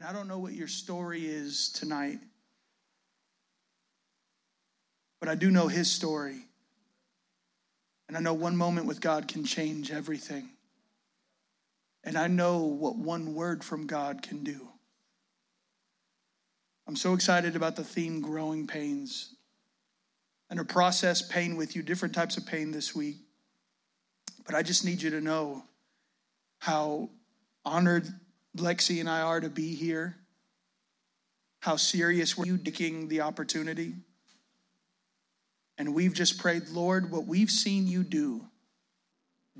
And I don't know what your story is tonight, but I do know his story. And I know one moment with God can change everything. And I know what one word from God can do. I'm so excited about the theme growing pains and to process pain with you, different types of pain this week. But I just need you to know how honored Lexi and I are to be here, how serious we're you taking the opportunity. And we've just prayed, Lord, what we've seen you do,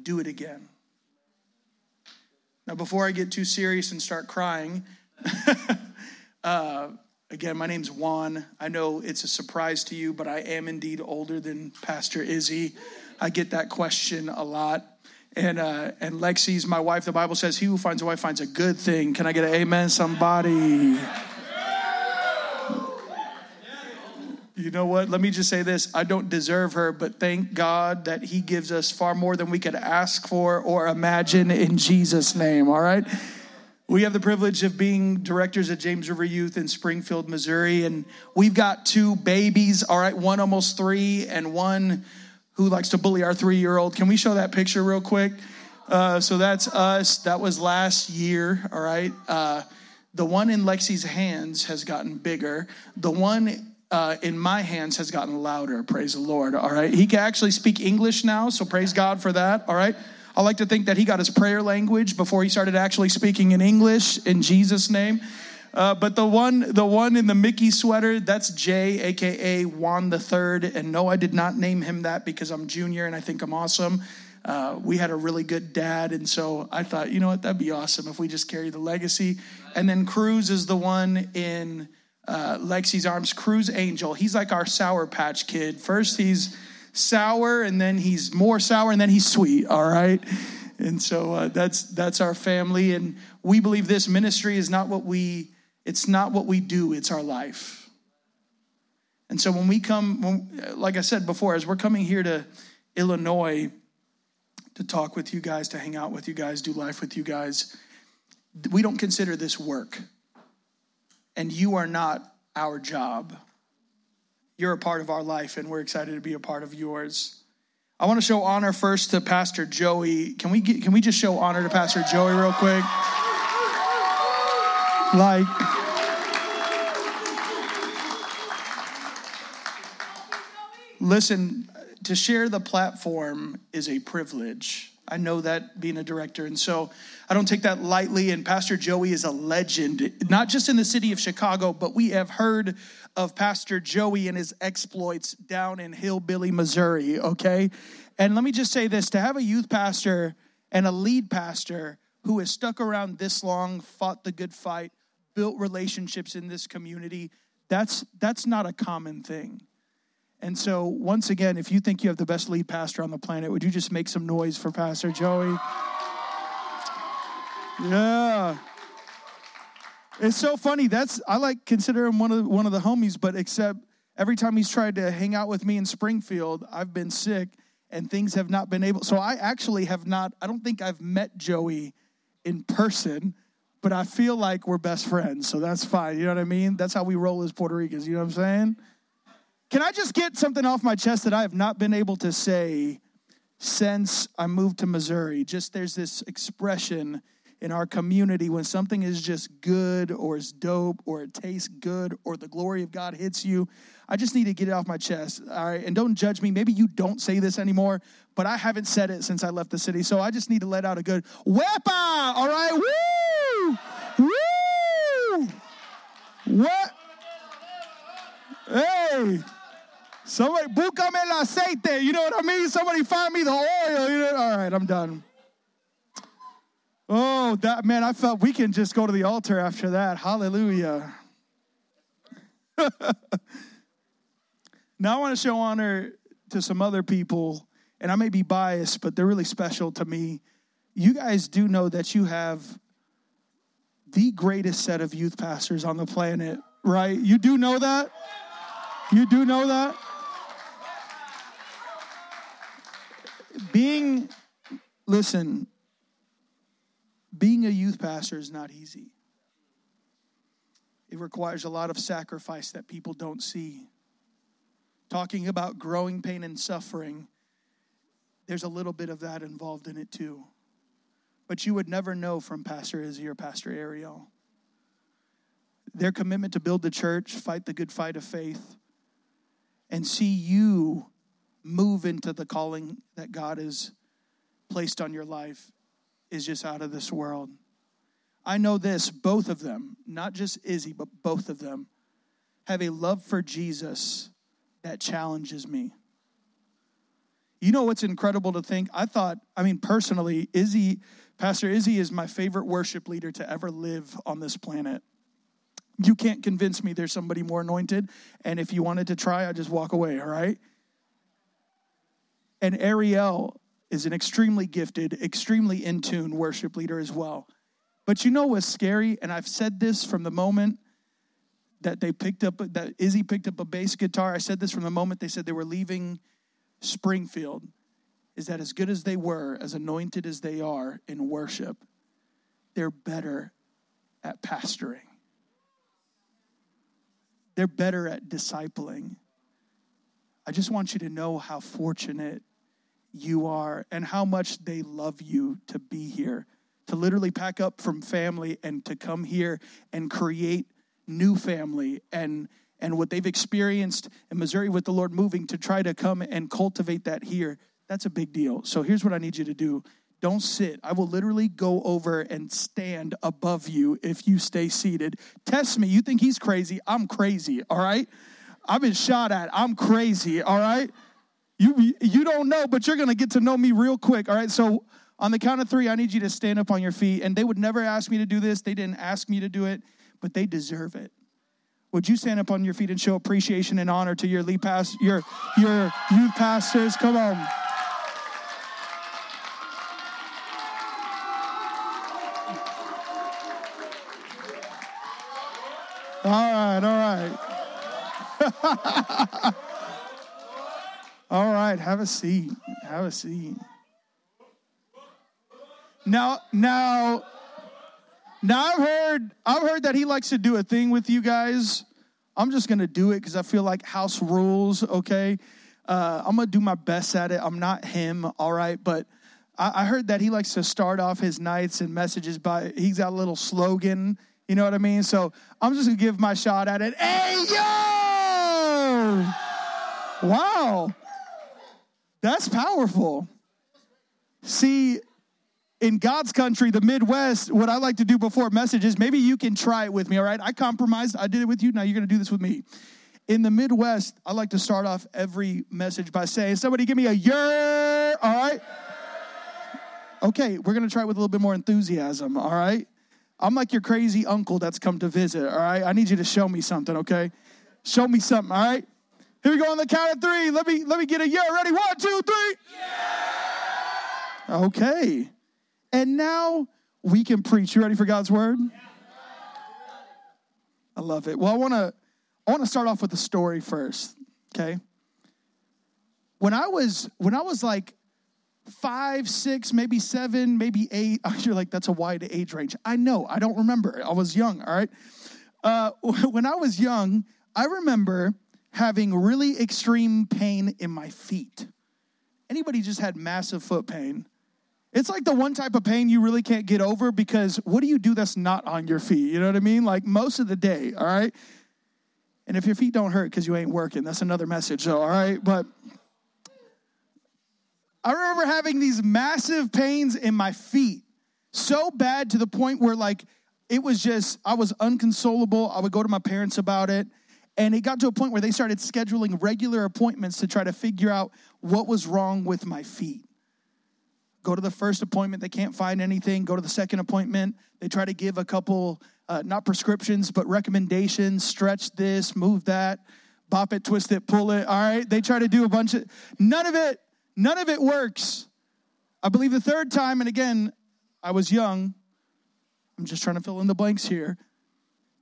do it again. Now, before I get too serious and start crying, uh, again, my name's Juan. I know it's a surprise to you, but I am indeed older than Pastor Izzy. I get that question a lot. And uh, and Lexi's my wife. The Bible says, "He who finds a wife finds a good thing." Can I get an amen, somebody? You know what? Let me just say this. I don't deserve her, but thank God that He gives us far more than we could ask for or imagine in Jesus' name, all right? We have the privilege of being directors at James River Youth in Springfield, Missouri, and we've got two babies, all right? One almost three, and one who likes to bully our three year old. Can we show that picture real quick? Uh, so that's us. That was last year, all right? Uh, the one in Lexi's hands has gotten bigger. The one uh, in my hands has gotten louder. Praise the Lord. All right. He can actually speak English now. So praise God for that. All right. I like to think that he got his prayer language before he started actually speaking in English in Jesus' name. Uh, but the one, the one in the Mickey sweater, that's Jay, aka Juan the Third. And no, I did not name him that because I'm junior and I think I'm awesome. Uh, we had a really good dad, and so I thought, you know what, that'd be awesome if we just carry the legacy. And then Cruz is the one in uh, Lexi's arms, Cruz Angel. He's like our Sour Patch Kid. First, he's sour, and then he's more sour, and then he's sweet. All right. And so uh, that's that's our family, and we believe this ministry is not what we it's not what we do; it's our life. And so when we come, when, like I said before, as we're coming here to Illinois to talk with you guys, to hang out with you guys, do life with you guys, we don't consider this work and you are not our job. You're a part of our life, and we're excited to be a part of yours. I want to show honor first to Pastor Joey. Can we get, can we just show honor to Pastor Joey real quick? Like Listen, to share the platform is a privilege. I know that being a director. And so I don't take that lightly. And Pastor Joey is a legend, not just in the city of Chicago, but we have heard of Pastor Joey and his exploits down in Hillbilly, Missouri, okay? And let me just say this to have a youth pastor and a lead pastor who has stuck around this long, fought the good fight, built relationships in this community, that's that's not a common thing. And so, once again, if you think you have the best lead pastor on the planet, would you just make some noise for Pastor Joey? Yeah. It's so funny. That's I like consider him one of one of the homies, but except every time he's tried to hang out with me in Springfield, I've been sick and things have not been able. So I actually have not. I don't think I've met Joey in person, but I feel like we're best friends. So that's fine. You know what I mean? That's how we roll as Puerto Ricans. You know what I'm saying? Can I just get something off my chest that I have not been able to say since I moved to Missouri? Just there's this expression in our community when something is just good or is dope or it tastes good or the glory of God hits you. I just need to get it off my chest. All right. And don't judge me. Maybe you don't say this anymore, but I haven't said it since I left the city. So I just need to let out a good wepa. All right. Woo! Woo! What? Hey. Somebody, búscame el aceite. You know what I mean? Somebody find me the oil. You know? All right, I'm done. Oh, that man, I felt we can just go to the altar after that. Hallelujah. now I want to show honor to some other people, and I may be biased, but they're really special to me. You guys do know that you have the greatest set of youth pastors on the planet, right? You do know that? You do know that? Being, listen, being a youth pastor is not easy. it requires a lot of sacrifice that people don't see. Talking about growing pain and suffering, there's a little bit of that involved in it too. But you would never know from Pastor Izzy or Pastor Ariel. Their commitment to build the church, fight the good fight of faith, and see you move into the calling that God has placed on your life is just out of this world. I know this, both of them, not just Izzy, but both of them, have a love for Jesus that challenges me. You know what's incredible to think? I thought, I mean, personally, Izzy, Pastor Izzy is my favorite worship leader to ever live on this planet. You can't convince me there's somebody more anointed. And if you wanted to try, I'd just walk away, all right? And Ariel is an extremely gifted, extremely in tune worship leader as well. But you know what's scary? And I've said this from the moment that they picked up, that Izzy picked up a bass guitar. I said this from the moment they said they were leaving Springfield, is that as good as they were, as anointed as they are in worship, they're better at pastoring. They're better at discipling. I just want you to know how fortunate you are and how much they love you to be here, to literally pack up from family and to come here and create new family and and what they've experienced in Missouri with the Lord moving to try to come and cultivate that here. That's a big deal. So here's what I need you to do. Don't sit. I will literally go over and stand above you if you stay seated. Test me. You think he's crazy? I'm crazy, all right? I've been shot at. I'm crazy, all right? You you don't know, but you're going to get to know me real quick, all right? So on the count of 3, I need you to stand up on your feet and they would never ask me to do this. They didn't ask me to do it but they deserve it. Would you stand up on your feet and show appreciation and honor to your lead past, your your youth pastors? Come on. All right, all right. have a seat. Have a seat. Now, now, now I've heard I've heard that he likes to do a thing with you guys. I'm just gonna do it because I feel like house rules. Okay, uh, I'm gonna do my best at it. I'm not him, all right, but I, I heard that he likes to start off his nights and messages by he's got a little slogan. You know what I mean? So I'm just gonna give my shot at it. Hey yo! Wow, that's powerful. See, in God's country, the Midwest, what I like to do before messages, maybe you can try it with me, all right? I compromised. I did it with you. Now you're going to do this with me. In the Midwest, I like to start off every message by saying, somebody give me a yer, all right? Okay, we're going to try it with a little bit more enthusiasm, all right? I'm like your crazy uncle that's come to visit, all right? I need you to show me something, okay? Show me something, all right? Here we go on the count of three. Let me let me get a yeah. Ready? One, two, three. Yeah. Okay. And now we can preach. You ready for God's word? I love it. Well, I want to I want to start off with a story first, okay? When I was when I was like 5, 6, maybe 7, maybe 8, you're like that's a wide age range. I know. I don't remember. I was young, all right? Uh, when I was young, I remember having really extreme pain in my feet. Anybody just had massive foot pain? It's like the one type of pain you really can't get over because what do you do that's not on your feet? You know what I mean? Like most of the day, all right? And if your feet don't hurt because you ain't working, that's another message, all right? But I remember having these massive pains in my feet, so bad to the point where, like, it was just, I was unconsolable. I would go to my parents about it. And it got to a point where they started scheduling regular appointments to try to figure out what was wrong with my feet. Go to the first appointment, they can't find anything. Go to the second appointment, they try to give a couple, uh, not prescriptions, but recommendations stretch this, move that, bop it, twist it, pull it. All right, they try to do a bunch of, none of it, none of it works. I believe the third time, and again, I was young. I'm just trying to fill in the blanks here.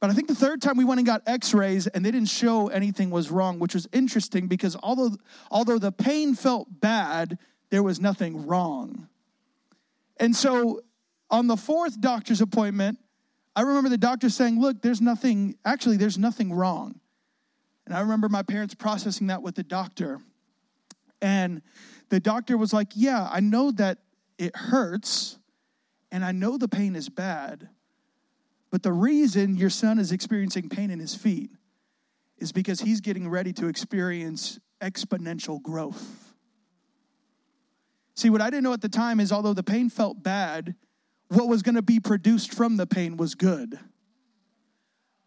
But I think the third time we went and got x-rays and they didn't show anything was wrong, which was interesting because although although the pain felt bad, there was nothing wrong. And so on the fourth doctor's appointment, I remember the doctor saying, Look, there's nothing, actually, there's nothing wrong. And I remember my parents processing that with the doctor. And the doctor was like, Yeah, I know that it hurts, and I know the pain is bad, but the reason your son is experiencing pain in his feet is because he's getting ready to experience exponential growth. See, what I didn't know at the time is although the pain felt bad, what was going to be produced from the pain was good.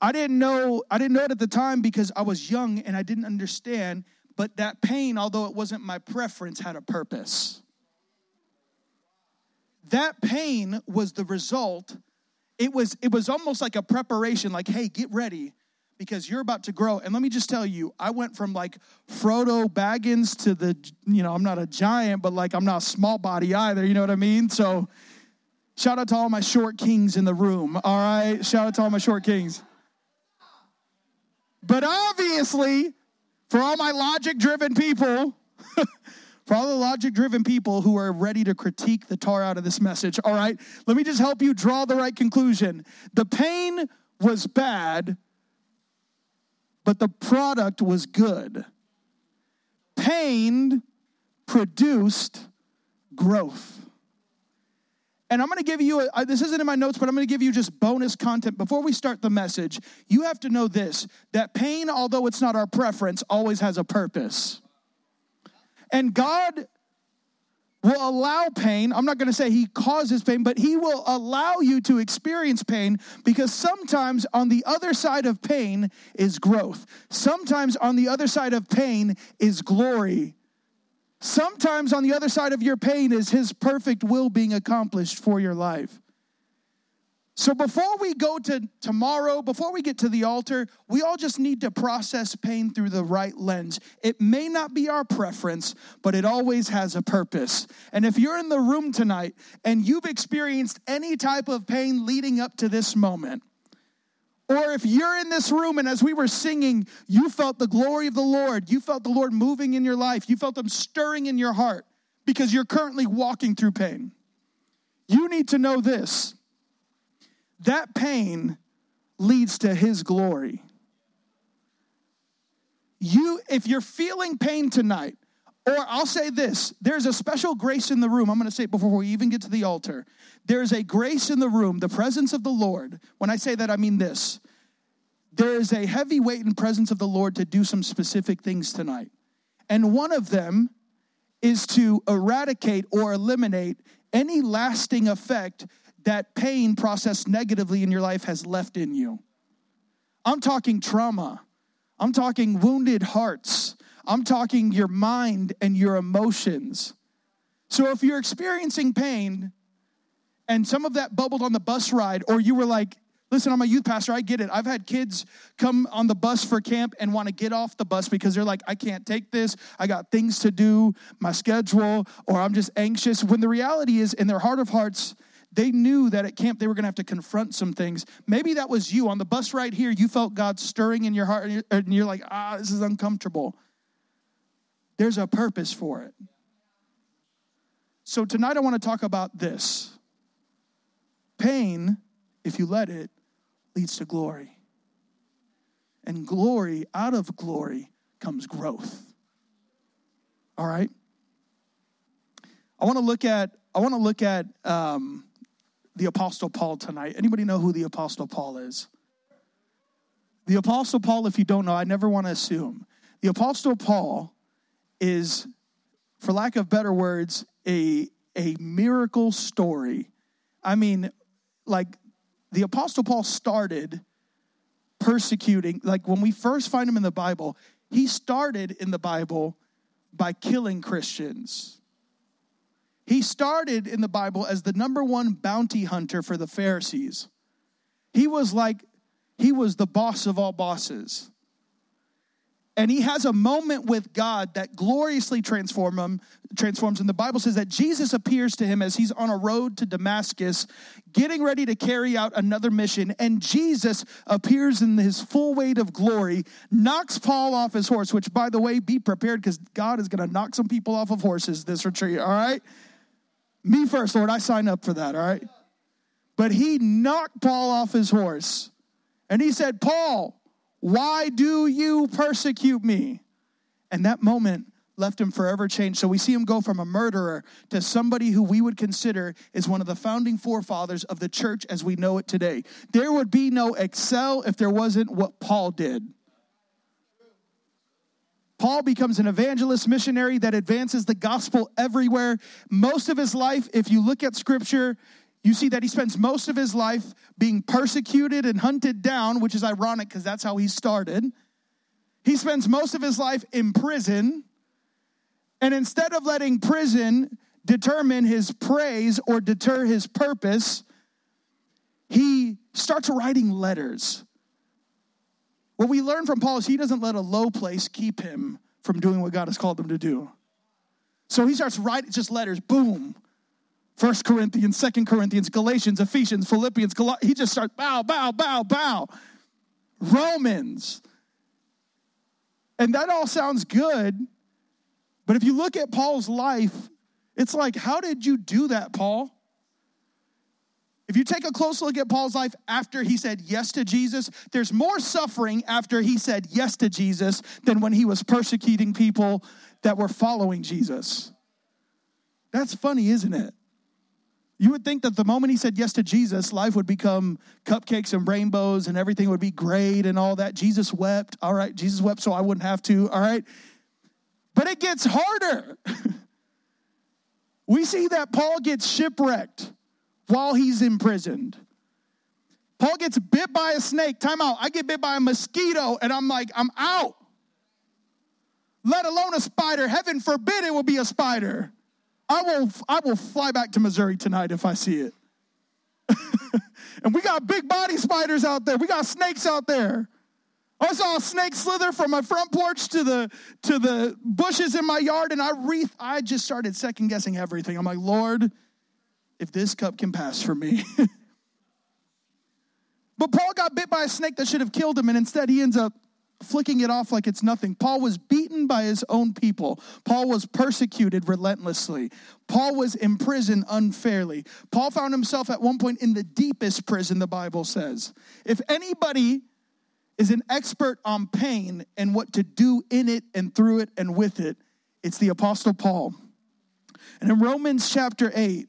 I didn't know I didn't know it at the time because I was young and I didn't understand, but that pain although it wasn't my preference had a purpose. That pain was the result. It was it was almost like a preparation like hey, get ready because you're about to grow. And let me just tell you, I went from like Frodo Baggins to the, you know, I'm not a giant, but like I'm not a small body either, you know what I mean? So shout out to all my short kings in the room, all right? Shout out to all my short kings. But obviously, for all my logic driven people, for all the logic driven people who are ready to critique the tar out of this message, all right, let me just help you draw the right conclusion. The pain was bad, but the product was good. Pain produced growth. And I'm going to give you, a, this isn't in my notes, but I'm going to give you just bonus content. Before we start the message, you have to know this that pain, although it's not our preference, always has a purpose. And God will allow pain. I'm not going to say he causes pain, but he will allow you to experience pain because sometimes on the other side of pain is growth. Sometimes on the other side of pain is glory. Sometimes on the other side of your pain is His perfect will being accomplished for your life. So before we go to tomorrow, before we get to the altar, we all just need to process pain through the right lens. It may not be our preference, but it always has a purpose. And if you're in the room tonight and you've experienced any type of pain leading up to this moment, or if you're in this room and as we were singing, you felt the glory of the Lord, you felt the Lord moving in your life, you felt Him stirring in your heart because you're currently walking through pain. You need to know this that pain leads to His glory. You, if you're feeling pain tonight, or I'll say this there's a special grace in the room. I'm going to say it before we even get to the altar. There's a grace in the room, the presence of the Lord. When I say that, I mean this there is a heavy weight and presence of the Lord to do some specific things tonight. And one of them is to eradicate or eliminate any lasting effect that pain processed negatively in your life has left in you. I'm talking trauma. I'm talking wounded hearts. I'm talking your mind and your emotions. So if you're experiencing pain, and some of that bubbled on the bus ride, or you were like, listen, I'm a youth pastor, I get it. I've had kids come on the bus for camp and want to get off the bus because they're like, I can't take this. I got things to do, my schedule, or I'm just anxious. When the reality is, in their heart of hearts, they knew that at camp they were going to have to confront some things. Maybe that was you on the bus right here. You felt God stirring in your heart, and you're, and you're like, ah, this is uncomfortable. There's a purpose for it. So tonight I want to talk about this Pain, if you let it, leads to glory. And glory, out of glory, comes growth. All right? I want to look at I want to look at um, the Apostle Paul tonight. Anybody know who the Apostle Paul is? The Apostle Paul, if you don't know, I never want to assume. The Apostle Paul is, for lack of better words, a, a miracle story. I mean, like the apostle paul started persecuting like when we first find him in the bible he started in the bible by killing christians he started in the bible as the number one bounty hunter for the pharisees he was like he was the boss of all bosses and he has a moment with God that gloriously transform him, transforms him. The Bible says that Jesus appears to him as he's on a road to Damascus, getting ready to carry out another mission. And Jesus appears in his full weight of glory, knocks Paul off his horse, which, by the way, be prepared because God is going to knock some people off of horses this retreat, all right? Me first, Lord, I sign up for that, all right? But he knocked Paul off his horse and he said, Paul, why do you persecute me? And that moment left him forever changed. So we see him go from a murderer to somebody who we would consider is one of the founding forefathers of the church as we know it today. There would be no Excel if there wasn't what Paul did. Paul becomes an evangelist missionary that advances the gospel everywhere. Most of his life, if you look at scripture, you see that he spends most of his life being persecuted and hunted down, which is ironic because that's how he started. He spends most of his life in prison. And instead of letting prison determine his praise or deter his purpose, he starts writing letters. What we learn from Paul is he doesn't let a low place keep him from doing what God has called him to do. So he starts writing just letters, boom. First Corinthians, Second Corinthians, Galatians, Ephesians, Philippians, Col- he just starts bow, bow, bow, bow. Romans. And that all sounds good, but if you look at Paul's life, it's like, how did you do that, Paul? If you take a close look at Paul's life after he said yes to Jesus, there's more suffering after he said yes to Jesus than when he was persecuting people that were following Jesus. That's funny, isn't it? You would think that the moment he said yes to Jesus, life would become cupcakes and rainbows and everything would be great and all that. Jesus wept. All right, Jesus wept so I wouldn't have to. All right. But it gets harder. we see that Paul gets shipwrecked while he's imprisoned. Paul gets bit by a snake. Time out. I get bit by a mosquito and I'm like, I'm out. Let alone a spider. Heaven forbid it will be a spider. I will, I will fly back to Missouri tonight if I see it. and we got big body spiders out there. We got snakes out there. I saw a snake slither from my front porch to the to the bushes in my yard, and I re I just started second guessing everything. I'm like, Lord, if this cup can pass for me. but Paul got bit by a snake that should have killed him, and instead he ends up flicking it off like it's nothing. Paul was beaten by his own people. Paul was persecuted relentlessly. Paul was imprisoned unfairly. Paul found himself at one point in the deepest prison, the Bible says. If anybody is an expert on pain and what to do in it and through it and with it. It's the Apostle Paul. And in Romans chapter 8,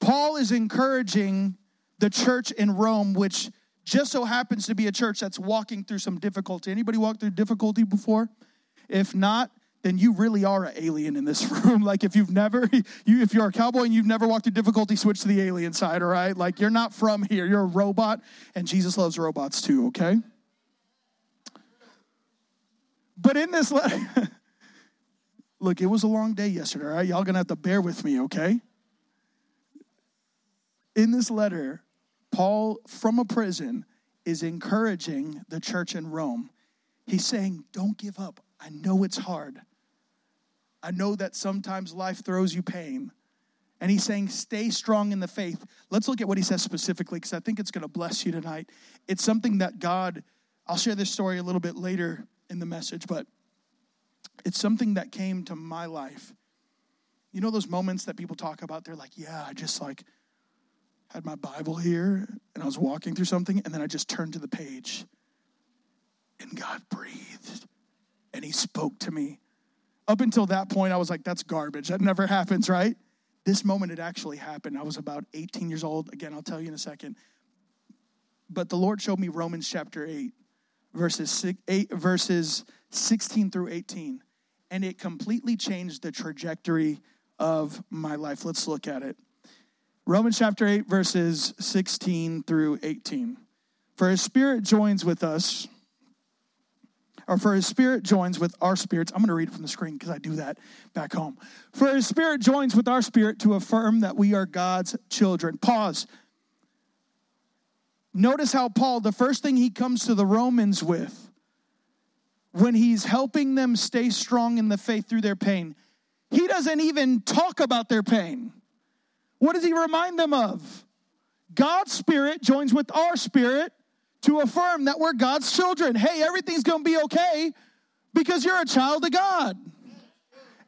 Paul is encouraging the church in Rome, which just so happens to be a church that's walking through some difficulty. Anybody walked through difficulty before? If not, then you really are an alien in this room. Like if you've never, you if you're a cowboy and you've never walked through difficulty, switch to the alien side, all right? Like you're not from here. You're a robot, and Jesus loves robots too, okay? But in this letter, look, it was a long day yesterday, all right? Y'all gonna have to bear with me, okay? In this letter, Paul, from a prison, is encouraging the church in Rome. He's saying, Don't give up. I know it's hard. I know that sometimes life throws you pain. And he's saying, Stay strong in the faith. Let's look at what he says specifically because I think it's going to bless you tonight. It's something that God, I'll share this story a little bit later in the message, but it's something that came to my life. You know those moments that people talk about? They're like, yeah, I just like had my Bible here and I was walking through something and then I just turned to the page and God breathed and He spoke to me. Up until that point, I was like, that's garbage. That never happens, right? This moment, it actually happened. I was about 18 years old. Again, I'll tell you in a second. But the Lord showed me Romans chapter 8 verses six, eight, verses 16 through 18, and it completely changed the trajectory of my life. Let's look at it. Romans chapter 8, verses 16 through 18. For his spirit joins with us, or for his spirit joins with our spirits. I'm going to read it from the screen because I do that back home. For his spirit joins with our spirit to affirm that we are God's children. Pause. Notice how Paul, the first thing he comes to the Romans with, when he's helping them stay strong in the faith through their pain, he doesn't even talk about their pain. What does he remind them of? God's spirit joins with our spirit to affirm that we're God's children. Hey, everything's going to be okay because you're a child of God.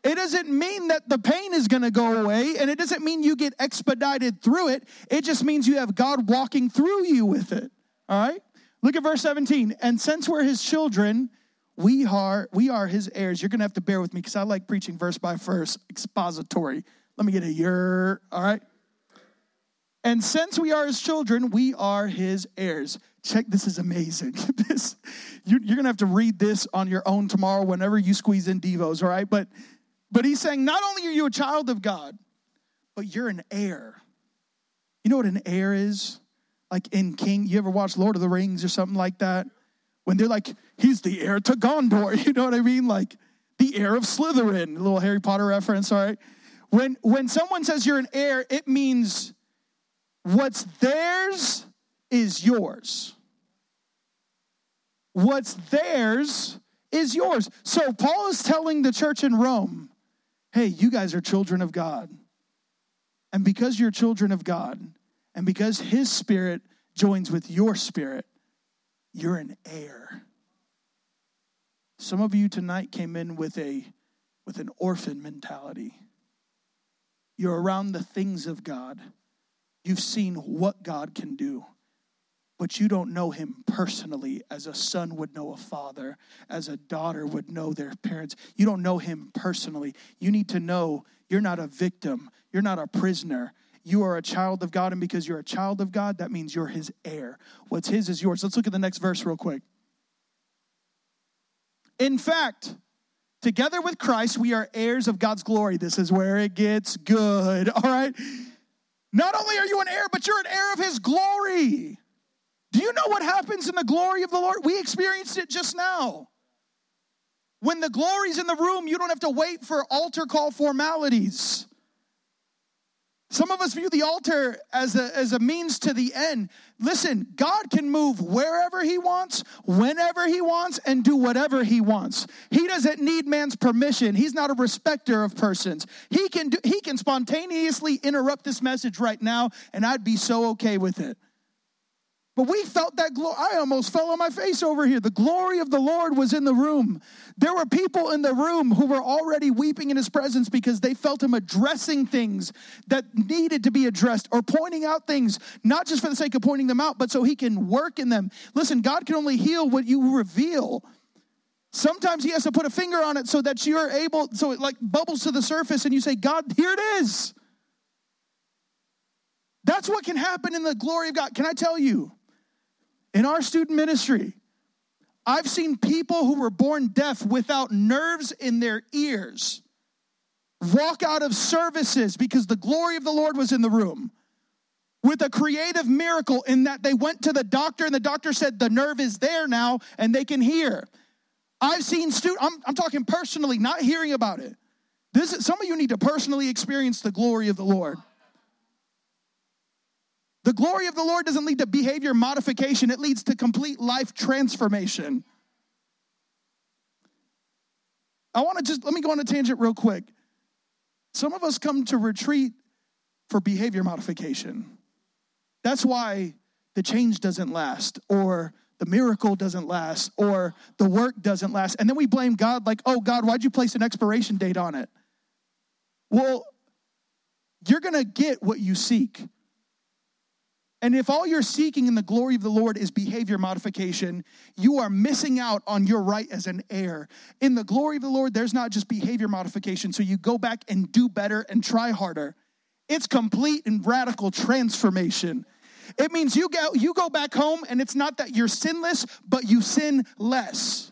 it doesn't mean that the pain is going to go away, and it doesn't mean you get expedited through it. It just means you have God walking through you with it. All right? Look at verse 17. And since we're his children, we are we are his heirs. You're going to have to bear with me because I like preaching verse by verse, expository. Let me get a year. All right? And since we are his children, we are his heirs. Check, this is amazing. this, you, are to have to read this on your own tomorrow whenever you squeeze in Devos, all right? But but he's saying, not only are you a child of God, but you're an heir. You know what an heir is? Like in King, you ever watch Lord of the Rings or something like that? When they're like, he's the heir to Gondor, you know what I mean? Like the heir of Slytherin, a little Harry Potter reference, all right? When when someone says you're an heir, it means what's theirs is yours. What's theirs is yours. So Paul is telling the church in Rome, hey, you guys are children of God. And because you're children of God, and because his spirit joins with your spirit, you're an heir. Some of you tonight came in with a with an orphan mentality. You're around the things of God. You've seen what God can do but you don't know him personally as a son would know a father, as a daughter would know their parents. You don't know him personally. You need to know you're not a victim, you're not a prisoner. You are a child of God, and because you're a child of God, that means you're his heir. What's his is yours. Let's look at the next verse real quick. In fact, together with Christ, we are heirs of God's glory. This is where it gets good, all right? Not only are you an heir, but you're an heir of his glory. Do you know what happens in the glory of the Lord? We experienced it just now. When the glory's in the room, you don't have to wait for altar call formalities. Some of us view the altar as a, as a means to the end. Listen, God can move wherever He wants, whenever He wants, and do whatever He wants. He doesn't need man's permission. He's not a respecter of persons. He can, do, he can spontaneously interrupt this message right now, and I'd be so okay with it. But we felt that glory. I almost fell on my face over here. The glory of the Lord was in the room. There were people in the room who were already weeping in his presence because they felt him addressing things that needed to be addressed or pointing out things, not just for the sake of pointing them out, but so he can work in them. Listen, God can only heal what you reveal. Sometimes he has to put a finger on it so that you're able, so it like bubbles to the surface and you say, God, here it is. That's what can happen in the glory of God. Can I tell you? In our student ministry, I've seen people who were born deaf without nerves in their ears walk out of services because the glory of the Lord was in the room with a creative miracle in that they went to the doctor and the doctor said the nerve is there now and they can hear. I've seen students, I'm, I'm talking personally, not hearing about it. This is, some of you need to personally experience the glory of the Lord. The glory of the Lord doesn't lead to behavior modification, it leads to complete life transformation. I want to just let me go on a tangent real quick. Some of us come to retreat for behavior modification. That's why the change doesn't last, or the miracle doesn't last, or the work doesn't last. And then we blame God, like, oh, God, why'd you place an expiration date on it? Well, you're gonna get what you seek. And if all you're seeking in the glory of the Lord is behavior modification, you are missing out on your right as an heir. In the glory of the Lord, there's not just behavior modification, so you go back and do better and try harder. It's complete and radical transformation. It means you go, you go back home, and it's not that you're sinless, but you sin less.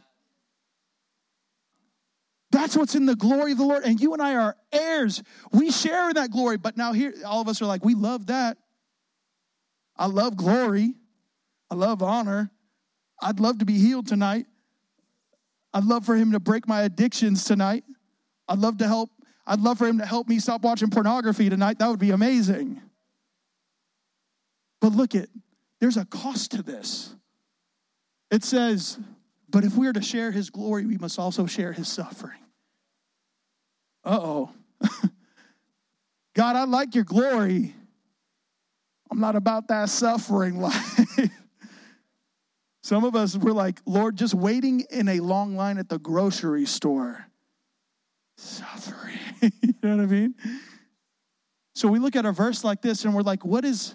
That's what's in the glory of the Lord. And you and I are heirs. We share in that glory. But now, here, all of us are like, we love that. I love glory. I love honor. I'd love to be healed tonight. I'd love for him to break my addictions tonight. I'd love to help. I'd love for him to help me stop watching pornography tonight. That would be amazing. But look at there's a cost to this. It says, but if we are to share his glory, we must also share his suffering. Uh-oh. God, I like your glory, I'm not about that suffering life. Some of us were like, Lord, just waiting in a long line at the grocery store suffering. you know what I mean? So we look at a verse like this and we're like, what is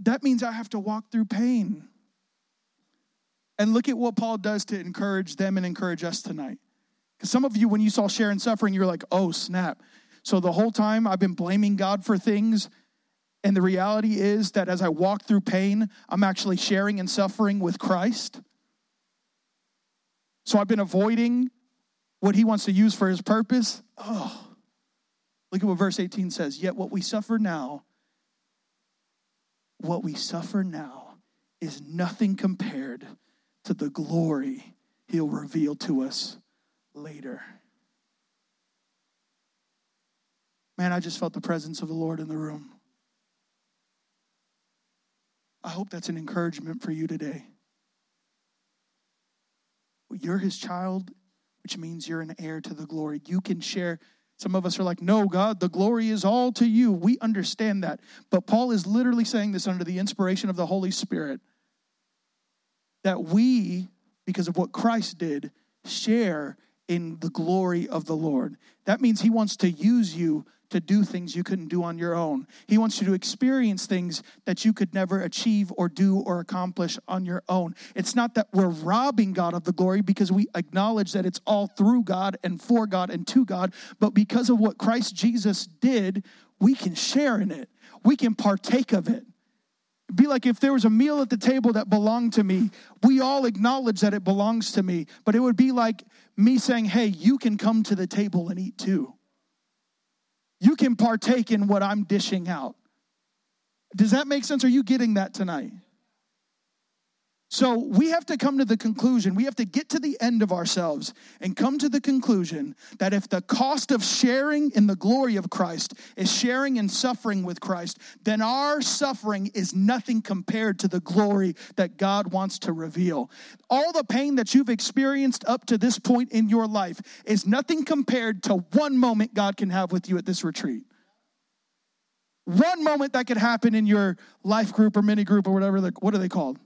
that means I have to walk through pain. And look at what Paul does to encourage them and encourage us tonight. Because some of you, when you saw sharing suffering, you're like, oh, snap. So the whole time I've been blaming God for things. And the reality is that as I walk through pain, I'm actually sharing and suffering with Christ. So I've been avoiding what he wants to use for his purpose. Oh, look at what verse 18 says. Yet what we suffer now, what we suffer now is nothing compared to the glory he'll reveal to us later. Man, I just felt the presence of the Lord in the room. I hope that's an encouragement for you today. You're his child, which means you're an heir to the glory. You can share. Some of us are like, no, God, the glory is all to you. We understand that. But Paul is literally saying this under the inspiration of the Holy Spirit that we, because of what Christ did, share in the glory of the Lord. That means he wants to use you to do things you couldn't do on your own. He wants you to experience things that you could never achieve or do or accomplish on your own. It's not that we're robbing God of the glory because we acknowledge that it's all through God and for God and to God, but because of what Christ Jesus did, we can share in it. We can partake of it. Be like if there was a meal at the table that belonged to me, we all acknowledge that it belongs to me, but it would be like me saying, Hey, you can come to the table and eat too you can partake in what I'm dishing out. Does that make sense? Are you getting that tonight? So we have to come to the conclusion, we have to get to the end of ourselves and come to the conclusion that if the cost of sharing in the glory of Christ is sharing and suffering with Christ, then our suffering is nothing compared to the glory that God wants to reveal. All the pain that you've experienced up to this point in your life is nothing compared to one moment God can have with you at this retreat one moment that could happen in your life group or mini group or whatever. What are they called?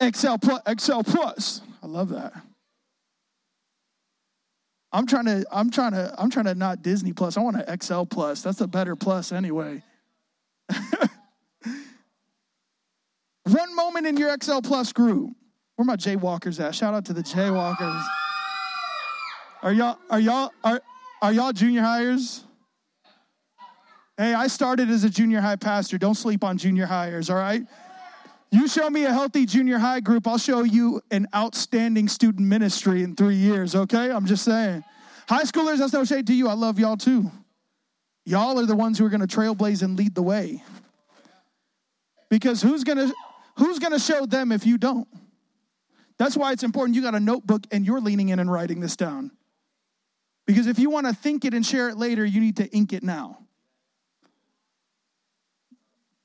Excel plus, Excel plus. I love that. I'm trying to, I'm trying to, I'm trying to not Disney plus. I want an Excel plus. That's a better plus anyway. One moment in your Excel plus group. Where my Jaywalkers at? Shout out to the Jaywalkers. Are y'all, are y'all, are, are y'all junior hires? Hey, I started as a junior high pastor. Don't sleep on junior hires, all right? You show me a healthy junior high group, I'll show you an outstanding student ministry in three years, okay? I'm just saying. High schoolers, that's no shade to you. I love y'all too. Y'all are the ones who are to trailblaze and lead the way. Because who's to who's to show them if you don't? That's why it's important you got a notebook and you're leaning in and writing this down. Because if you want to think it and share it later, you need to ink it now.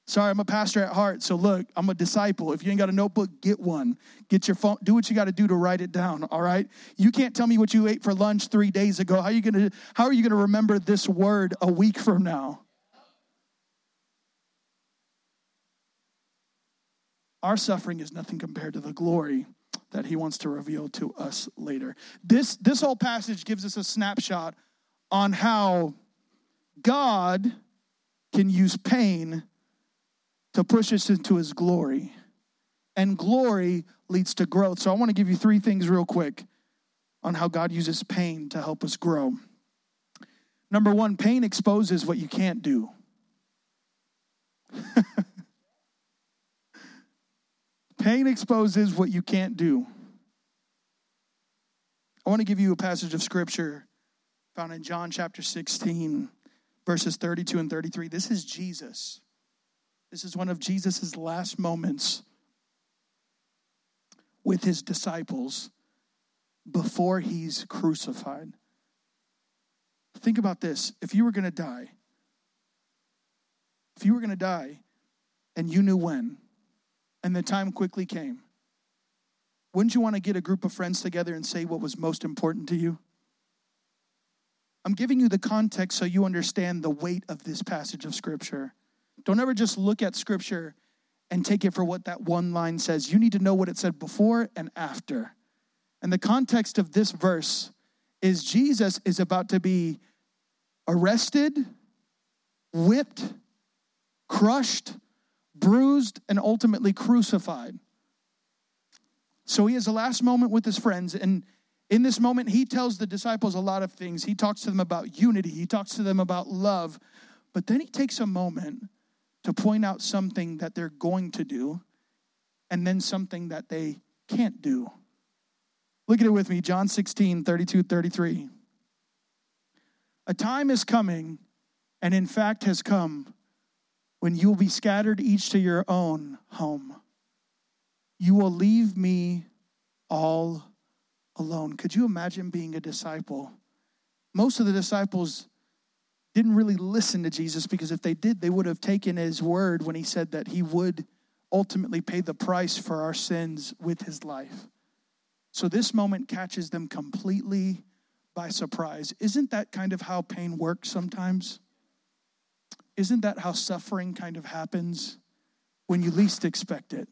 Sorry, I'm a pastor at heart. So look, I'm a disciple. If you ain't got a notebook, get one. Get your phone. Do what you got to do to write it down. All right. You can't tell me what you ate for lunch three days ago. How are you gonna How are you gonna remember this word a week from now? Our suffering is nothing compared to the glory that He wants to reveal to us later. This this whole passage gives us a snapshot on how God can use pain to push us into his glory. And glory leads to growth. So I want to give you three things real quick on how God uses pain to help us grow. Number one, pain exposes what you can't do. pain exposes what you can't do. I want to give you a passage of scripture found in John chapter 16, verses 32 and 33. This is Jesus this is one of Jesus' last moments with his disciples before he's crucified. Think about this. If you were going to die, if you were going to die and you knew when, and the time quickly came, wouldn't you want to get a group of friends together and say what was most important to you? I'm giving you the context so you understand the weight of this passage of Scripture. Don't ever just look at scripture and take it for what that one line says. You need to know what it said before and after. And the context of this verse is Jesus is about to be arrested, whipped, crushed, bruised, and ultimately crucified. So he has the last moment with his friends, and in this moment, he tells the disciples a lot of things. He talks to them about unity, he talks to them about love, but then he takes a moment to point out something that they're going to do and then something that they can't do. Look at it with me, John 16, 32, 33. A time is coming, and in fact has come, when you will be scattered each to your own home. You will leave me all alone. Could you imagine being a disciple? Most of the disciples didn't really listen to Jesus because if they did, they would have taken his word when he said that he would ultimately pay the price for our sins with his life. So this moment catches them completely by surprise. Isn't that kind of how pain works sometimes? Isn't that how suffering kind of happens when you least expect it?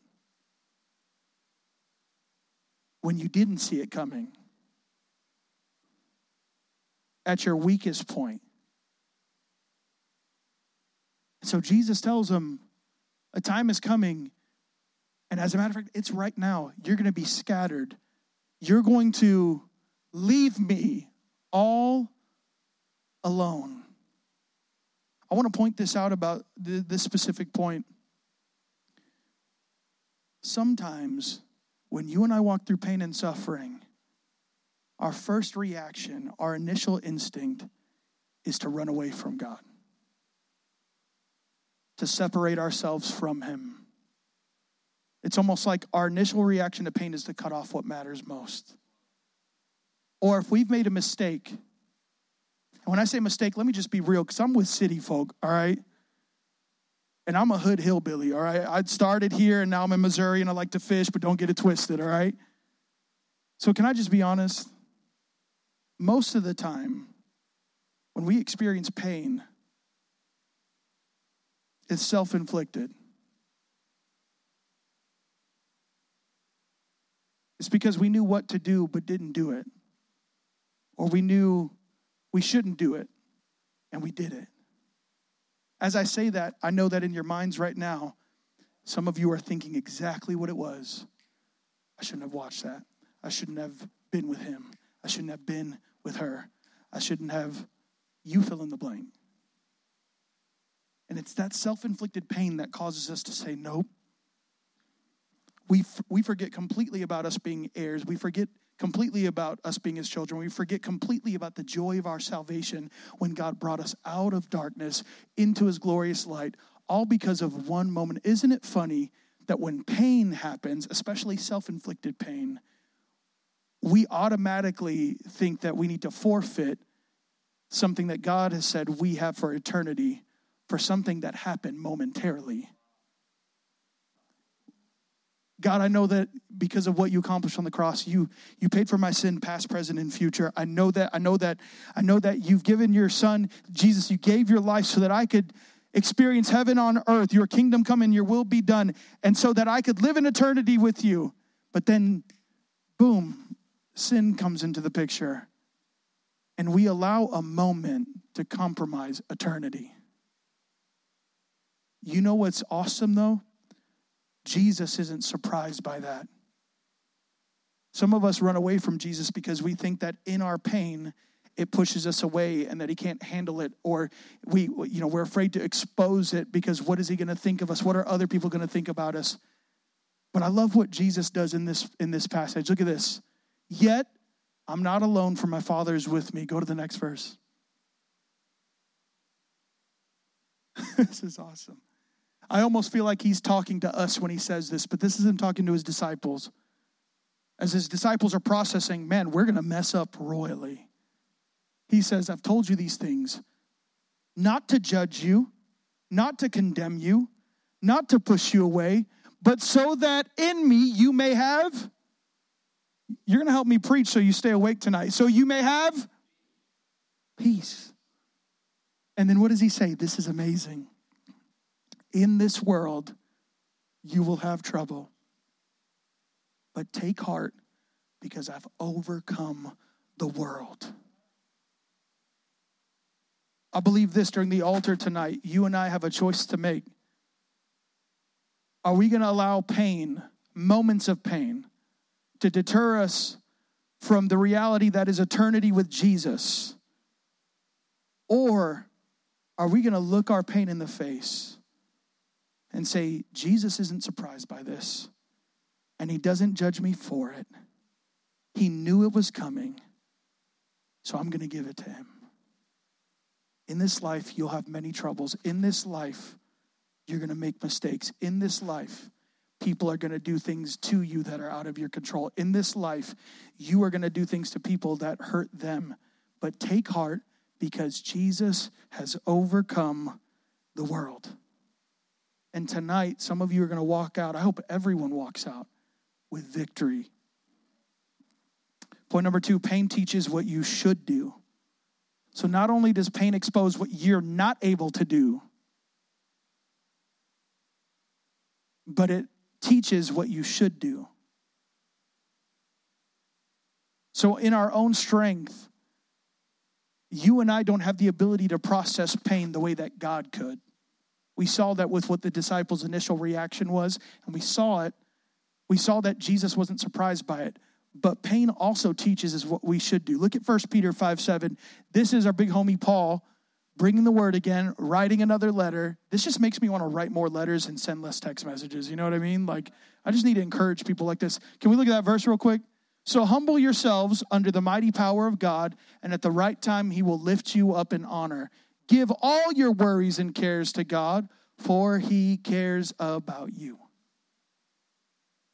When you didn't see it coming? At your weakest point? So Jesus tells them, a time is coming, and as a matter of fact, it's right now. You're going to be scattered you're going to leave me all alone. I want to point this out about this specific point. Sometimes when you and I walk through pain and suffering, our first reaction, our initial instinct is to run away from God, to separate ourselves from Him. It's almost like our initial reaction to pain is to cut off what matters most. Or if we've made a mistake, and when I say mistake, let me just be real, because I'm with city folk, all right? And I'm a hood hillbilly, all right? I started here and now I'm in Missouri and I like to fish, but don't get it twisted, all right? So, can I just be honest? Most of the time, when we experience pain, it's self inflicted. It's because we knew what to do but didn't do it. Or we knew we shouldn't do it and we did it. As I say that, I know that in your minds right now, some of you are thinking exactly what it was. I shouldn't have watched that. I shouldn't have been with him. I shouldn't have been with her. I shouldn't have, you fill in the blank. And it's that self inflicted pain that causes us to say, nope, we, we forget completely about us being heirs. We forget completely about us being his children. We forget completely about the joy of our salvation when God brought us out of darkness into his glorious light, all because of one moment. Isn't it funny that when pain happens, especially self inflicted pain, we automatically think that we need to forfeit something that God has said we have for eternity for something that happened momentarily? God, I know that because of what you accomplished on the cross, you you paid for my sin, past, present, and future. I know that, I know that, I know that you've given your son, Jesus, you gave your life so that I could experience heaven on earth, your kingdom come and your will be done, and so that I could live in eternity with you. But then, boom, sin comes into the picture. And we allow a moment to compromise eternity. You know what's awesome though? Jesus isn't surprised by that. Some of us run away from Jesus because we think that in our pain, it pushes us away and that he can't handle it or we you know we're afraid to expose it because what is he going to think of us? What are other people going to think about us? But i love what jesus does in this in this passage. Look at this. Yet i'm not alone for my father is with me. Go to the next verse. This is awesome I almost feel like he's talking to us when he says this, but this is him talking to his disciples. As his disciples are processing, man, we're going to mess up royally. He says, I've told you these things not to judge you, not to condemn you, not to push you away, but so that in me you may have. You're going to help me preach so you stay awake tonight. So you may have peace. And then what does he say? This is amazing in this world you will have trouble. But take heart because I've overcome the world. I believe this during the altar tonight. You and I have a choice to make. Are we going to allow pain, moments of pain, to deter us from the reality that is eternity with Jesus? Or are we going to look our pain in the face and say, Jesus isn't surprised by this, and he doesn't judge me for it? He knew it was coming, so I'm going to give it to him. In this life, you'll have many troubles. In this life, you're going to make mistakes. In this life, people are going to do things to you that are out of your control. In this life, you are going to do things to people that hurt them. But take heart because Jesus has overcome the world. And tonight, some of you are going to walk out. I hope everyone walks out with victory. Point number two pain teaches what you should do. So not only does pain expose what you're not able to do, but it teaches what you should do. So, in our own strength, you and I don't have the ability to process pain the way that God could. We saw that with what the disciples' initial reaction was, and we saw it. We saw that Jesus wasn't surprised by it but pain also teaches us what we should do. Look at 1 Peter 5 7. This is our big homie Paul bringing the word again, writing another letter. This just makes me want to write more letters and send less text messages. You know what I mean? Like, I just need to encourage people like this. Can we look at that verse real quick? So humble yourselves under the mighty power of God, and at the right time, he will lift you up in honor. Give all your worries and cares to God, for he cares about you.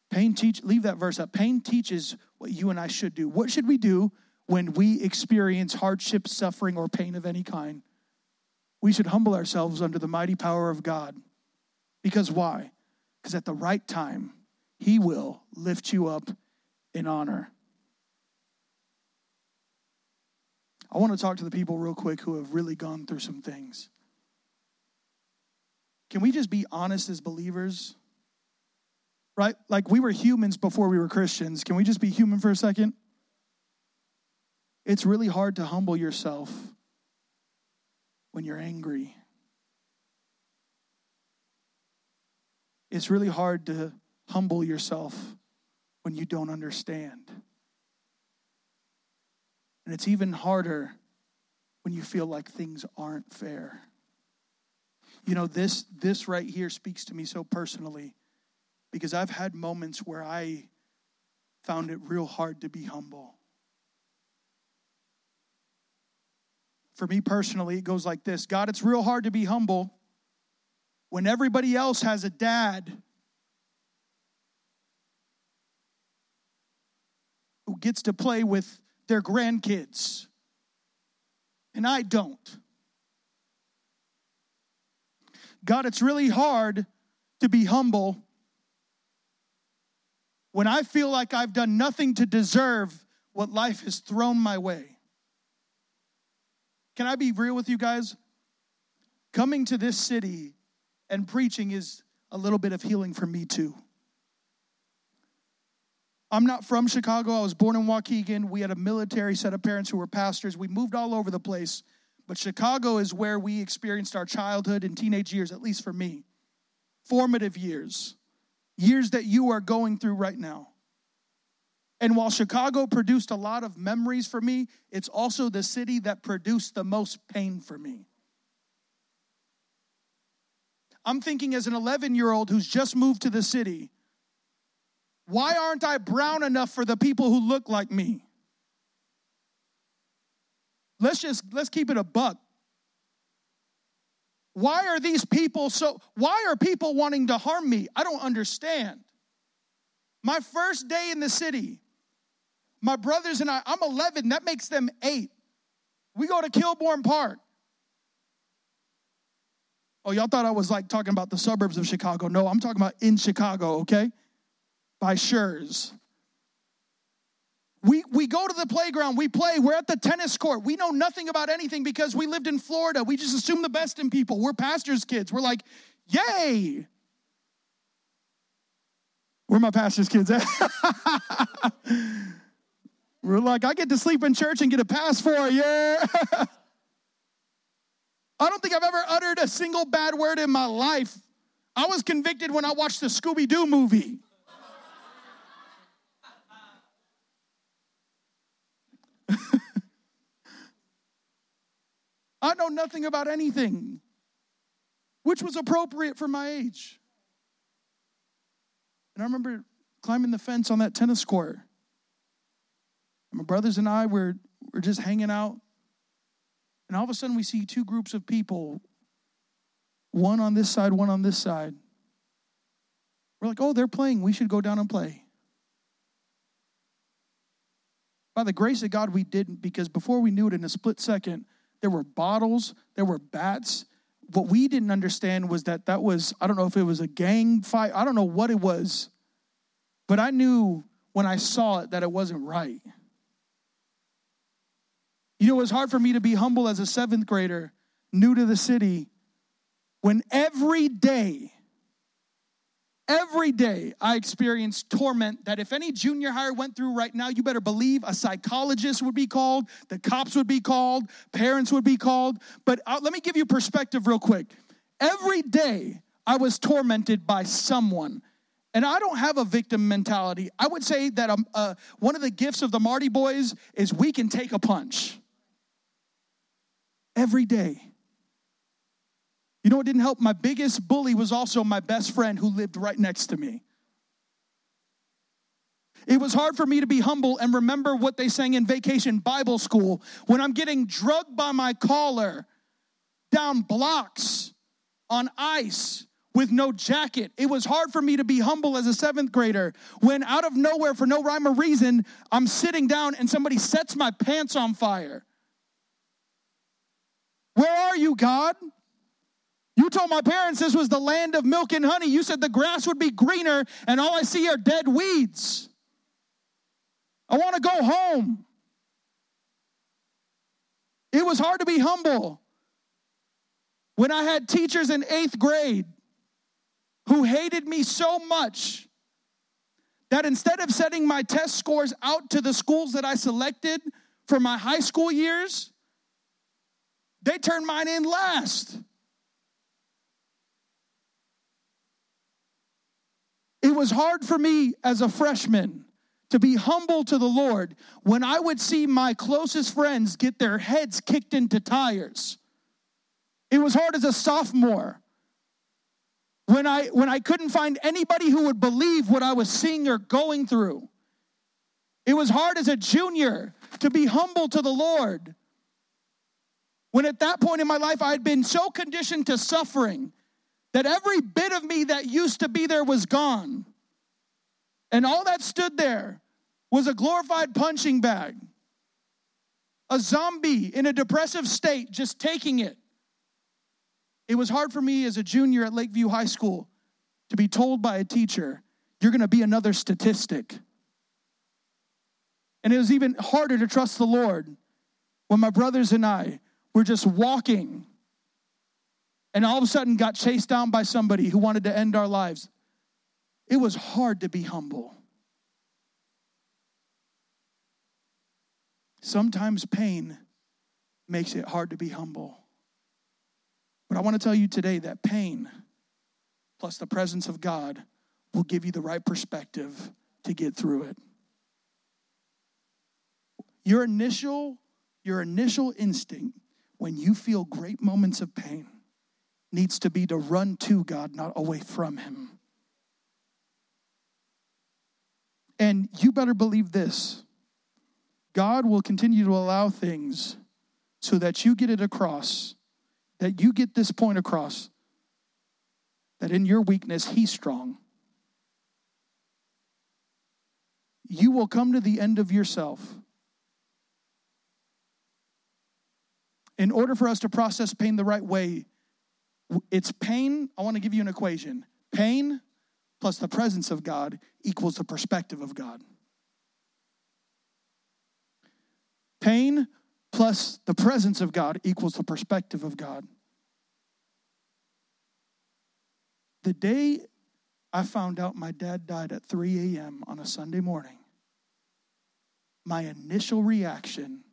Pain teach leave that verse up. Pain teaches what you and I should do. What should we do when we experience hardship, suffering, or pain of any kind? We should humble ourselves under the mighty power of God. Because why? Because at the right time, He will lift you up in honor. I want to talk to the people real quick who have really gone through some things. Can we just be honest as believers? right? Like we were humans before we were Christians. Can we just be human for a second? It's really hard to humble yourself when you're angry. It's really hard to humble yourself when you don't understand. And it's even harder when you feel like things aren't fair. You know, this this right here speaks to me so personally because I've had moments where I found it real hard to be humble. For me personally, it goes like this God, it's real hard to be humble when everybody else has a dad who gets to play with their grandkids, and I don't. God, it's really hard to be humble when I feel like I've done nothing to deserve what life has thrown my way. Can I be real with you guys? Coming to this city and preaching is a little bit of healing for me too. I'm not from Chicago. I was born in Waukegan. We had a military set of parents who were pastors. We moved all over the place. But Chicago is where we experienced our childhood and teenage years, at least for me. Formative years years that you are going through right now. And while Chicago produced a lot of memories for me, it's also the city that produced the most pain for me. I'm thinking as an 11 year old who's just moved to the city, why aren't I brown enough for the people who look like me? Let's just let's keep it a buck. Why are these people so, why are people wanting to harm me? I don't understand. My first day in the city, my brothers and I, I'm 11, that makes them eight. We go to Kilbourn Park. Oh, y'all thought I was like talking about the suburbs of Chicago. No, I'm talking about in Chicago, okay? By Schurz. We, we go to the playground, we play, we're at the tennis court. We know nothing about anything because we lived in Florida. We just assume the best in people. We're pastors' kids. We're like, yay. Where my pastor's kids at? We're like, I get to sleep in church and get a pass for a year. I don't think I've ever uttered a single bad word in my life. I was convicted when I watched the Scooby Doo movie. I know nothing about anything, which was appropriate for my age. And I remember climbing the fence on that tennis court. My brothers and I were, were just hanging out. And all of a sudden, we see two groups of people one on this side, one on this side. We're like, oh, they're playing. We should go down and play. By the grace of God, we didn't because before we knew it, in a split second, there were bottles, there were bats. What we didn't understand was that that was, I don't know if it was a gang fight, I don't know what it was, but I knew when I saw it that it wasn't right. You know, it was hard for me to be humble as a seventh grader, new to the city, when every day, every day I experienced torment that if any junior hire went through right now, you better believe a psychologist would be called, the cops would be called, parents would be called. But uh, let me give you perspective real quick. Every day I was tormented by someone. And I don't have a victim mentality. I would say that um, uh, one of the gifts of the Marti boys is we can take a punch every day. You know what didn't help? My biggest bully was also my best friend who lived right next to me. It was hard for me to be humble and remember what they sang in vacation Bible school when I'm getting drugged by my collar down blocks on ice with no jacket. It was hard for me to be humble as a seventh grader when, out of nowhere, for no rhyme or reason, I'm sitting down and somebody sets my pants on fire. Where are you, God? You told my parents this was the land of milk and honey. You said the grass would be greener, and all I see are dead weeds. I want to go home. It was hard to be humble when I had teachers in eighth grade who hated me so much that instead of sending my test scores out to the schools that I selected for my high school years, they turned mine in last. It was hard for me as a freshman to be humble to the Lord when I would see my closest friends get their heads kicked into tires. It was hard as a sophomore when I when I couldn't find anybody who would believe what I was seeing or going through. It was hard as a junior to be humble to the Lord when at that point in my life, I had been so conditioned to suffering that every bit of me that used to be there was gone. And all that stood there was a glorified punching bag, a zombie in a depressive state, just taking it. It was hard for me as a junior at Lakeview High School to be told by a teacher, you're going to be another statistic. And it was even harder to trust the Lord when my brothers and I we're just walking and all of a sudden got chased down by somebody who wanted to end our lives. It was hard to be humble. Sometimes pain makes it hard to be humble. But I want to tell you today that pain plus the presence of God will give you the right perspective to get through it. Your initial your initial instinct when you feel great moments of pain needs to be to run to God, not away from Him. And you better believe this God will continue to allow things so that you get it across, that you get this point across, that in your weakness, He's strong. You will come to the end of yourself in order for us to process pain the right way, it's pain. I want to give you an equation pain plus the presence of God equals the perspective of God. Pain plus the presence of God equals the perspective of God. The day I found out my dad died at 3 a.m. on a Sunday morning, my initial reaction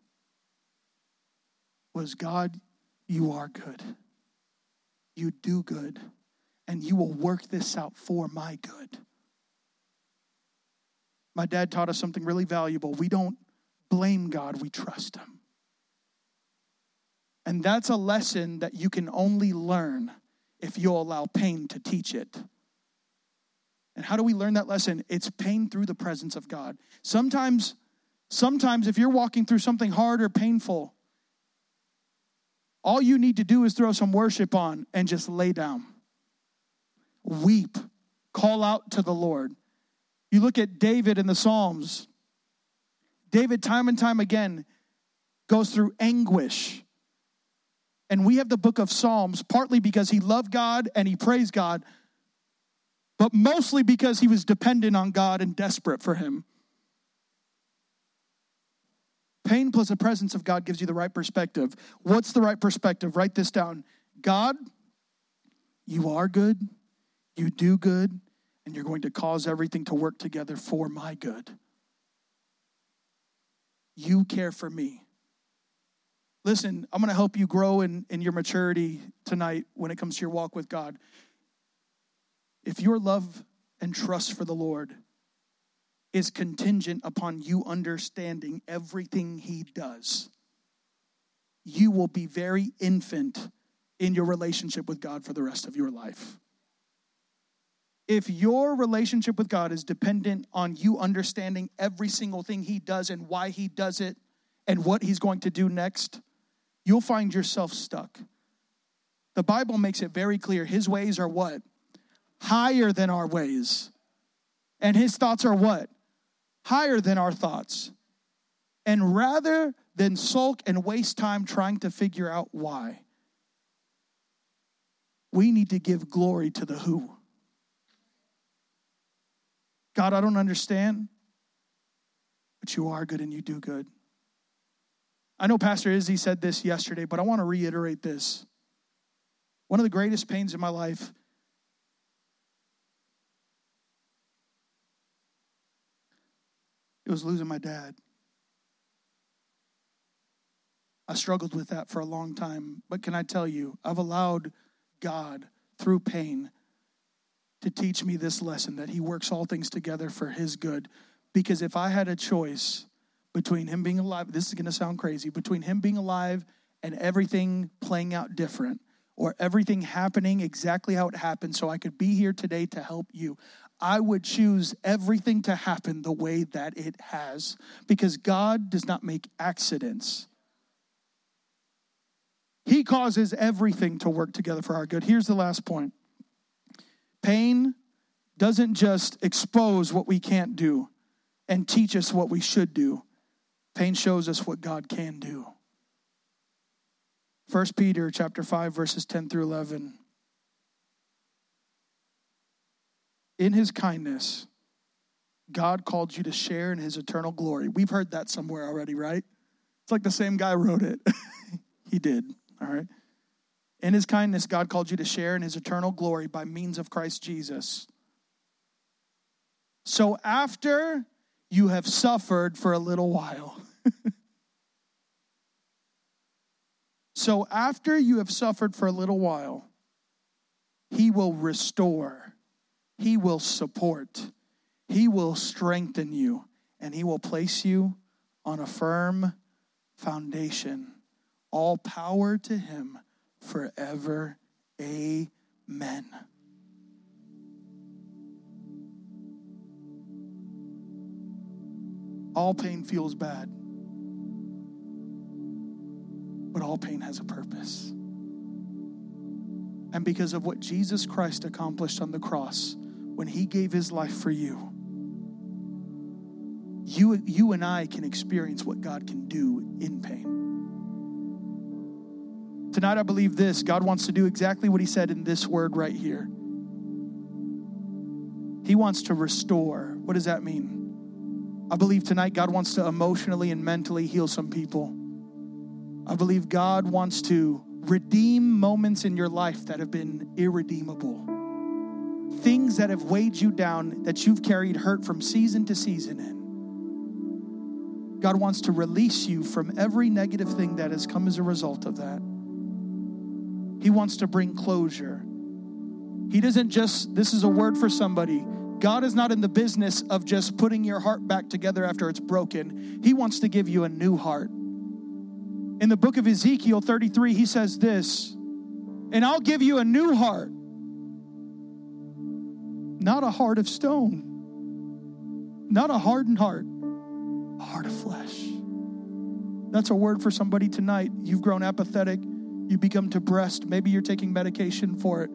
was God, you are good. You do good, and you will work this out for my good. My dad taught us something really valuable. We don't blame God, we trust Him. And that's a lesson that you can only learn if you allow pain to teach it. And how do we learn that lesson? It's pain through the presence of God. Sometimes, sometimes if you're walking through something hard or painful, all you need to do is throw some worship on and just lay down. Weep. Call out to the Lord. You look at David in the Psalms. David, time and time again, goes through anguish. And we have the book of Psalms partly because he loved God and he praised God, but mostly because he was dependent on God and desperate for him. Pain plus the presence of God gives you the right perspective. What's the right perspective? Write this down. God, you are good, you do good, and you're going to cause everything to work together for my good. You care for me. Listen, I'm going to help you grow in, in your maturity tonight when it comes to your walk with God. If your love and trust for the Lord is contingent upon you understanding everything He does, you will be very infant in your relationship with God for the rest of your life. If your relationship with God is dependent on you understanding every single thing He does and why He does it and what He's going to do next, you'll find yourself stuck. The Bible makes it very clear His ways are what? Higher than our ways. And His thoughts are what? Higher than our thoughts. And rather than sulk and waste time trying to figure out why, we need to give glory to the who. God, I don't understand, but you are good and you do good. I know Pastor Izzy said this yesterday, but I want to reiterate this. One of the greatest pains in my life it was losing my dad. I struggled with that for a long time, but can I tell you, I've allowed God through pain to teach me this lesson that he works all things together for his good. Because if I had a choice between him being alive, this is going to sound crazy, between him being alive and everything playing out different, or everything happening exactly how it happened, so I could be here today to help you, I would choose everything to happen the way that it has. Because God does not make accidents. He causes everything to work together for our good. Here's the last point Pain doesn't just expose what we can't do and teach us what we should do. Pain shows us what God can do. 1 Peter chapter 5 verses 10 through 11. In his kindness, God called you to share in his eternal glory. We've heard that somewhere already, right? It's like the same guy wrote it. he did, all right? In his kindness, God called you to share in his eternal glory by means of Christ Jesus. So after you have suffered for a little while, so after you have suffered for a little while, he will restore, he will support, he will strengthen you, and he will place you on a firm foundation. All power to him forever. Amen. All pain feels bad, but all pain has a purpose. And because of what Jesus Christ accomplished on the cross when he gave his life for you, you, you and I can experience what God can do in pain. Tonight, I believe this God wants to do exactly what He said in this word right here. He wants to restore. What does that mean? I believe tonight God wants to emotionally and mentally heal some people. I believe God wants to redeem moments in your life that have been irredeemable. Things that have weighed you down, that you've carried hurt from season to season in. God wants to release you from every negative thing that has come as a result of that. He wants to bring closure. He doesn't just, this is a word for somebody. God is not in the business of just putting your heart back together after it's broken. He wants to give you a new heart. In the book of Ezekiel 33, he says this, and I'll give you a new heart, not a heart of stone, not a hardened heart, a heart of flesh. That's a word for somebody tonight. You've grown apathetic, you become depressed, maybe you're taking medication for it.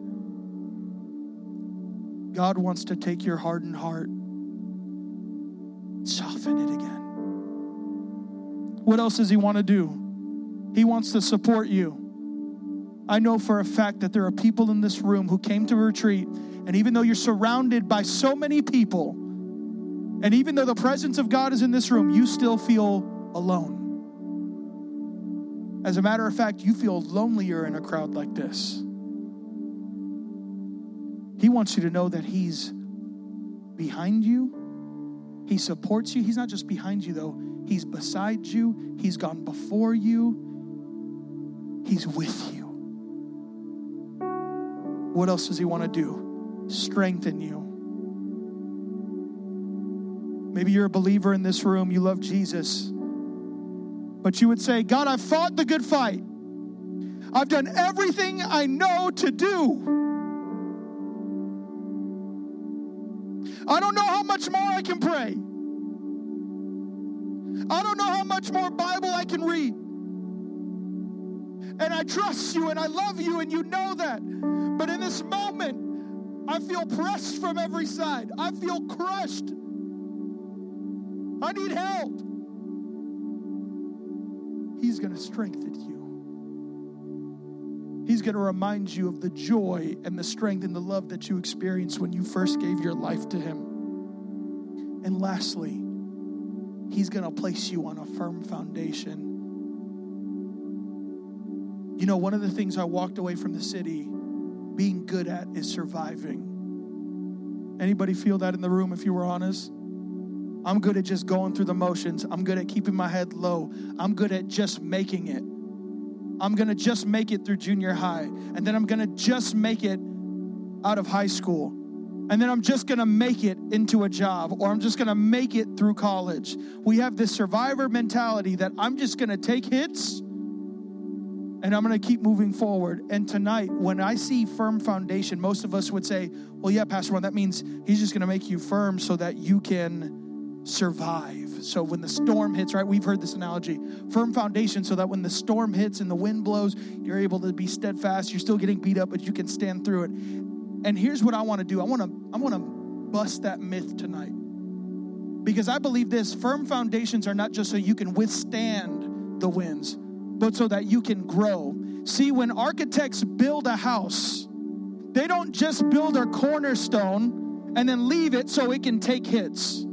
God wants to take your hardened heart, soften it again. What else does He want to do? He wants to support you. I know for a fact that there are people in this room who came to retreat, and even though you're surrounded by so many people, and even though the presence of God is in this room, you still feel alone. As a matter of fact, you feel lonelier in a crowd like this. He wants you to know that He's behind you, He supports you. He's not just behind you, though, He's beside you, He's gone before you, He's with you. What else does He want to do? Strengthen you. Maybe you're a believer in this room, you love Jesus, but you would say, God, I've fought the good fight. I've done everything I know to do. I don't know how much more I can pray. I don't know how much more Bible I can read. And I trust you and I love you and you know that. But in this moment, I feel pressed from every side. I feel crushed. I need help. He's going to strengthen you. He's going to remind you of the joy and the strength and the love that you experienced when you first gave your life to Him. And lastly, He's going to place you on a firm foundation. You know, one of the things I walked away from the city being good at is surviving. Anybody feel that in the room if you were honest? I'm good at just going through the motions. I'm good at keeping my head low. I'm good at just making it. I'm going to just make it through junior high. And then I'm going to just make it out of high school. And then I'm just going to make it into a job or I'm just going to make it through college. We have this survivor mentality that I'm just going to take hits and I'm going to keep moving forward. And tonight, when I see firm foundation, most of us would say, well, yeah, Pastor Ron, that means he's just going to make you firm so that you can survive. So when the storm hits, right? We've heard this analogy firm foundation so that when the storm hits and the wind blows, you're able to be steadfast. You're still getting beat up, but you can stand through it. And here's what I want to do I want to I want to bust that myth tonight. Because I believe this firm foundations are not just so you can withstand the winds, but so that you can grow. See, when architects build a house, they don't just build a cornerstone and then leave it so it can take hits.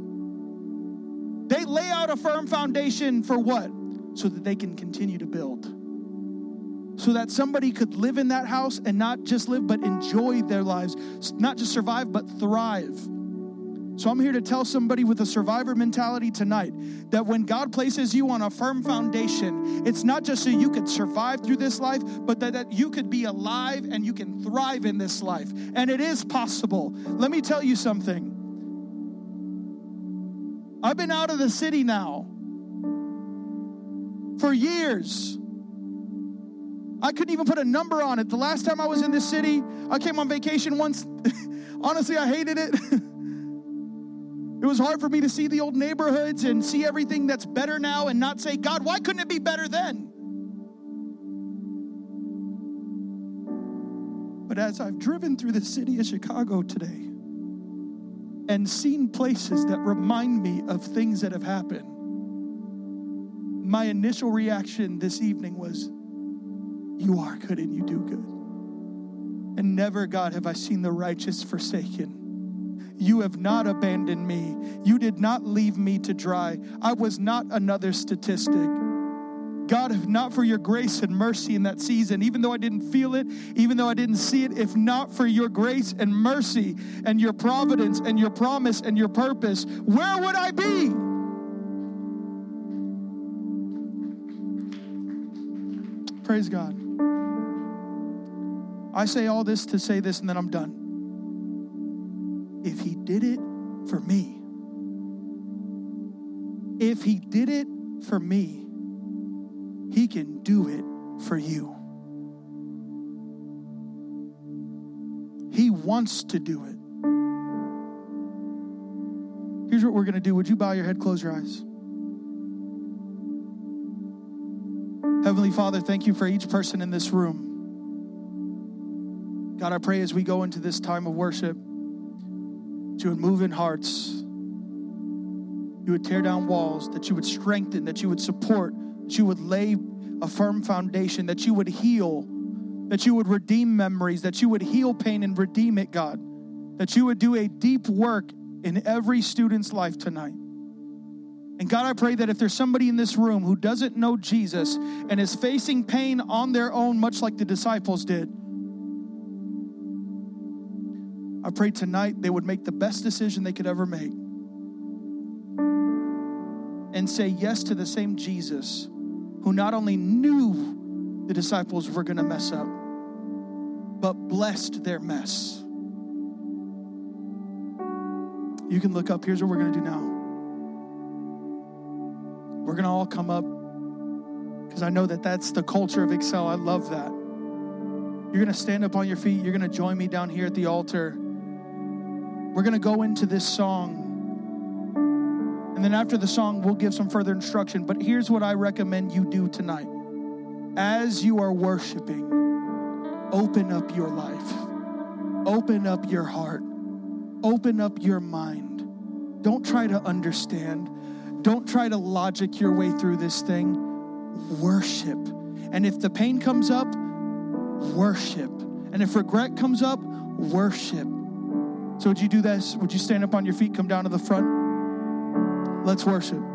They lay out a firm foundation for what? So that they can continue to build. So that somebody could live in that house and not just live, but enjoy their lives. Not just survive, but thrive. So I'm here to tell somebody with a survivor mentality tonight that when God places you on a firm foundation, it's not just so you could survive through this life, but that, that you could be alive and you can thrive in this life. And it is possible. Let me tell you something. I've been out of the city now for years. I couldn't even put a number on it. The last time I was in this city, I came on vacation once. Honestly, I hated it. it was hard for me to see the old neighborhoods and see everything that's better now and not say, God, why couldn't it be better then? But as I've driven through the city of Chicago today, and seen places that remind me of things that have happened, my initial reaction this evening was, You are good and you do good. And never, God, have I seen the righteous forsaken. You have not abandoned me. You did not leave me to dry. I was not another statistic. God, if not for your grace and mercy in that season, even though I didn't feel it, even though I didn't see it, if not for your grace and mercy and your providence and your promise and your purpose, where would I be? Praise God. I say all this to say this and then I'm done. Did it for me, if he did it for me, he can do it for you. He wants to do it. Here's what we're going to do. Would you bow your head, close your eyes? Heavenly Father, thank you for each person in this room. God, I pray as we go into this time of worship, that you would move in hearts, you would tear down walls, that you would strengthen, that you would support, that you would lay a firm foundation, that you would heal, that you would redeem memories, that you would heal pain and redeem it, God, that you would do a deep work in every student's life tonight. And God, I pray that if there's somebody in this room who doesn't know Jesus and is facing pain on their own, much like the disciples did, I pray tonight they would make the best decision they could ever make and say yes to the same Jesus who not only knew the disciples were going to mess up, but blessed their mess. You can look up. Here's what we're going to do now. We're going to all come up because I know that that's the culture of Excel. I love that. You're going to stand up on your feet. You're going to join me down here at the altar. We're going to go into this song. And then after the song, we'll give some further instruction. But here's what I recommend you do tonight. As you are worshiping, open up your life, open up your heart, open up your mind. Don't try to understand. Don't try to logic your way through this thing. Worship. And if the pain comes up, worship. And if regret comes up, worship. So, would you do this? Would you stand up on your feet, come down to the front? Let's worship.